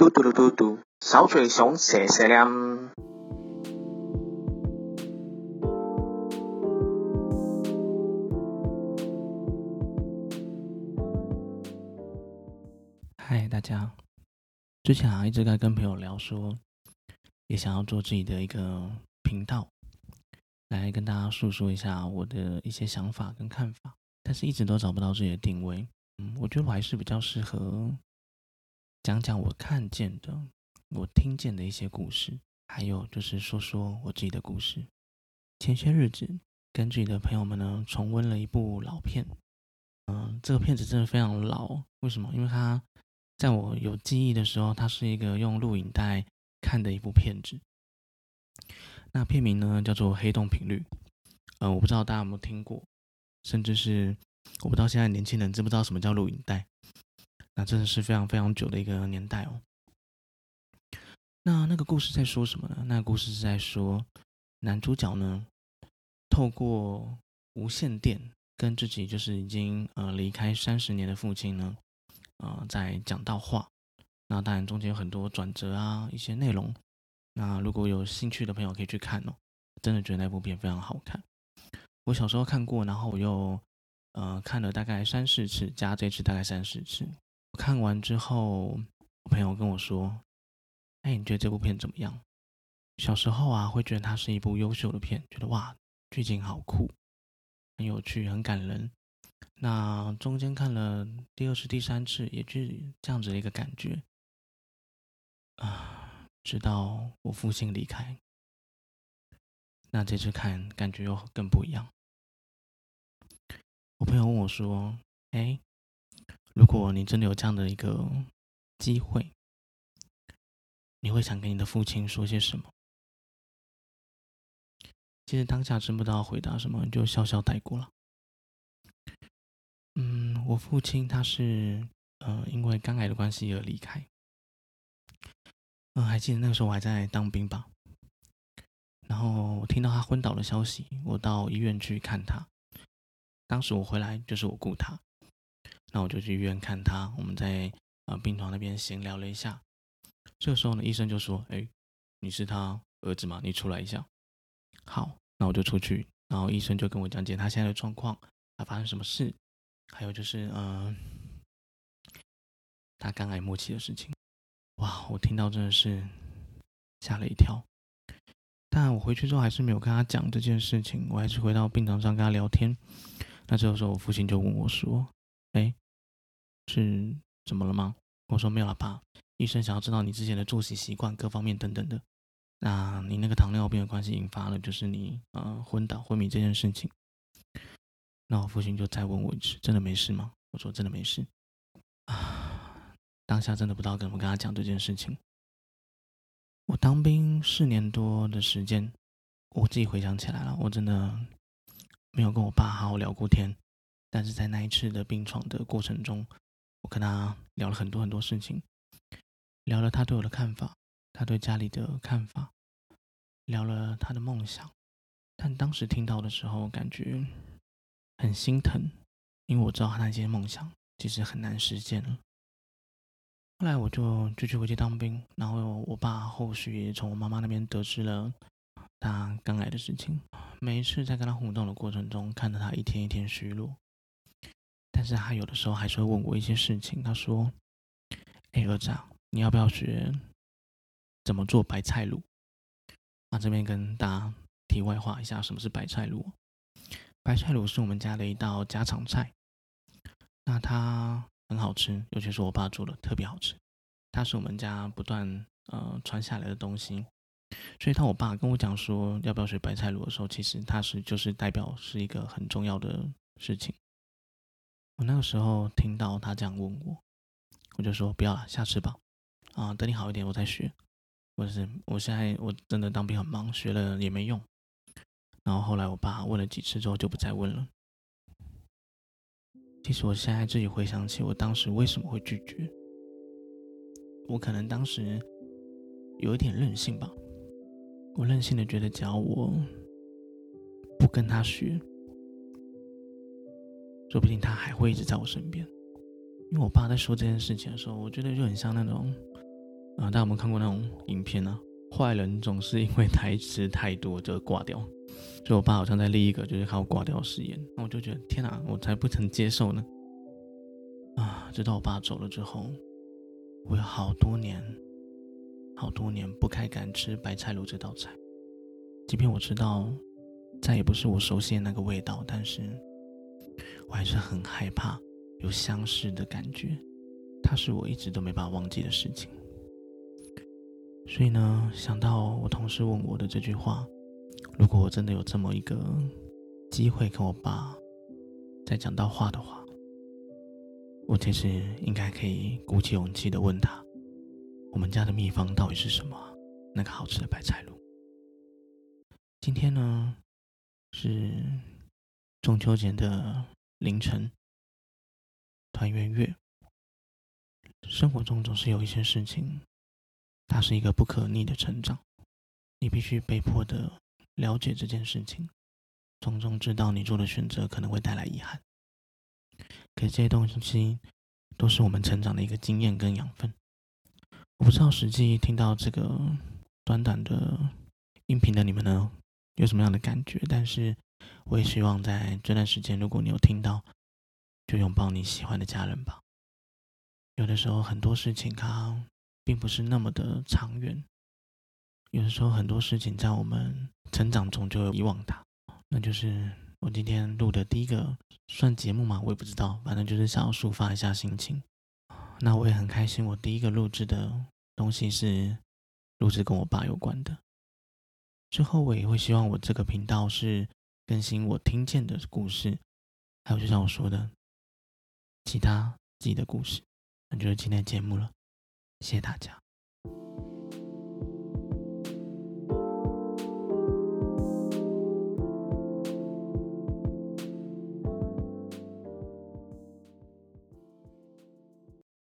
嘟嘟嘟嘟嘟，小嘴熊谢谢亮。嗨，大家，之前啊一直在跟朋友聊说，也想要做自己的一个频道，来跟大家诉说一下我的一些想法跟看法，但是一直都找不到自己的定位。嗯，我觉得我还是比较适合讲讲我看见的、我听见的一些故事，还有就是说说我自己的故事。前些日子跟自己的朋友们呢重温了一部老片，嗯，这个片子真的非常老，为什么？因为它在我有记忆的时候，它是一个用录影带看的一部片子。那片名呢叫做《黑洞频率》。嗯，我不知道大家有没有听过，甚至是我不知道现在年轻人知不知道什么叫录影带。那真的是非常非常久的一个年代哦。那那个故事在说什么呢？那个故事是在说男主角呢，透过无线电跟自己就是已经呃离开三十年的父亲呢。啊，在讲到话，那当然中间有很多转折啊，一些内容。那如果有兴趣的朋友可以去看哦，真的觉得那部片非常好看。我小时候看过，然后我又呃看了大概三四次，加这次大概三四次。看完之后，我朋友跟我说：“哎，你觉得这部片怎么样？”小时候啊，会觉得它是一部优秀的片，觉得哇，剧情好酷，很有趣，很感人。那中间看了第二次、第三次，也是这样子的一个感觉啊。直到我父亲离开，那这次看感觉又更不一样。我朋友问我说：“哎，如果你真的有这样的一个机会，你会想跟你的父亲说些什么？”其实当下真不知道回答什么，就笑笑带过了。嗯，我父亲他是呃因为肝癌的关系而离开。嗯，还记得那个时候我还在当兵吧？然后我听到他昏倒的消息，我到医院去看他。当时我回来就是我顾他，那我就去医院看他。我们在呃病床那边闲聊了一下。这个时候呢，医生就说：“哎，你是他儿子吗？你出来一下。”好，那我就出去。然后医生就跟我讲解他现在的状况，他发生什么事。还有就是，嗯，他肝癌末期的事情，哇！我听到真的是吓了一跳。但我回去之后还是没有跟他讲这件事情，我还是回到病床上跟他聊天。那这个时候，我父亲就问我说：“哎，是怎么了吗？”我说：“没有了，爸。医生想要知道你之前的作息习惯、各方面等等的。那你那个糖尿病的关系引发了，就是你呃昏倒、昏迷这件事情。”那我父亲就再问我一次：“真的没事吗？”我说：“真的没事。”啊，当下真的不知道怎么跟他讲这件事情。我当兵四年多的时间，我自己回想起来了，我真的没有跟我爸好好聊过天。但是在那一次的病床的过程中，我跟他聊了很多很多事情，聊了他对我的看法，他对家里的看法，聊了他的梦想。但当时听到的时候，感觉……很心疼，因为我知道他那些梦想其实很难实现了。后来我就继续回去当兵，然后我爸后续也从我妈妈那边得知了他肝癌的事情。每一次在跟他互动的过程中，看到他一天一天虚弱，但是他有的时候还是会问我一些事情。他说：“哎，儿子，你要不要学怎么做白菜卤？”那这边跟大家题外话一下，什么是白菜卤？白菜卤是我们家的一道家常菜，那它很好吃，尤其是我爸做的特别好吃。它是我们家不断呃传下来的东西，所以当我爸跟我讲说要不要学白菜卤的时候，其实它是就是代表是一个很重要的事情。我那个时候听到他这样问我，我就说不要了，下次吧。啊，等你好一点我再学。或者是我现在我真的当兵很忙，学了也没用。然后后来我爸问了几次之后就不再问了。其实我现在自己回想起我当时为什么会拒绝，我可能当时有一点任性吧。我任性的觉得只要我不跟他学，说不定他还会一直在我身边。因为我爸在说这件事情的时候，我觉得就很像那种啊，大家有没有看过那种影片呢？坏人总是因为台词太多就挂掉。就我爸好像在立一个就是靠挂掉誓言，那我就觉得天哪，我才不曾接受呢。啊，直到我爸走了之后，我有好多年、好多年不开敢吃白菜卤这道菜。即便我知道再也不是我熟悉的那个味道，但是我还是很害怕有相似的感觉。它是我一直都没办法忘记的事情。所以呢，想到我同事问我的这句话，如果我真的有这么一个机会跟我爸再讲到话的话，我其实应该可以鼓起勇气的问他，我们家的秘方到底是什么？那个好吃的白菜卤。今天呢是中秋节的凌晨，团圆月。生活中总是有一些事情。它是一个不可逆的成长，你必须被迫的了解这件事情，从中知道你做的选择可能会带来遗憾。可这些东西都是我们成长的一个经验跟养分。我不知道实际听到这个短短的音频的你们呢，有什么样的感觉？但是我也希望在这段时间，如果你有听到，就拥抱你喜欢的家人吧。有的时候很多事情它。并不是那么的长远，有的时候很多事情在我们成长中就遗忘它。那就是我今天录的第一个算节目嘛，我也不知道，反正就是想要抒发一下心情。那我也很开心，我第一个录制的东西是录制跟我爸有关的。之后我也会希望我这个频道是更新我听见的故事，还有就像我说的其他自己的故事。那就是今天的节目了。谢谢大家。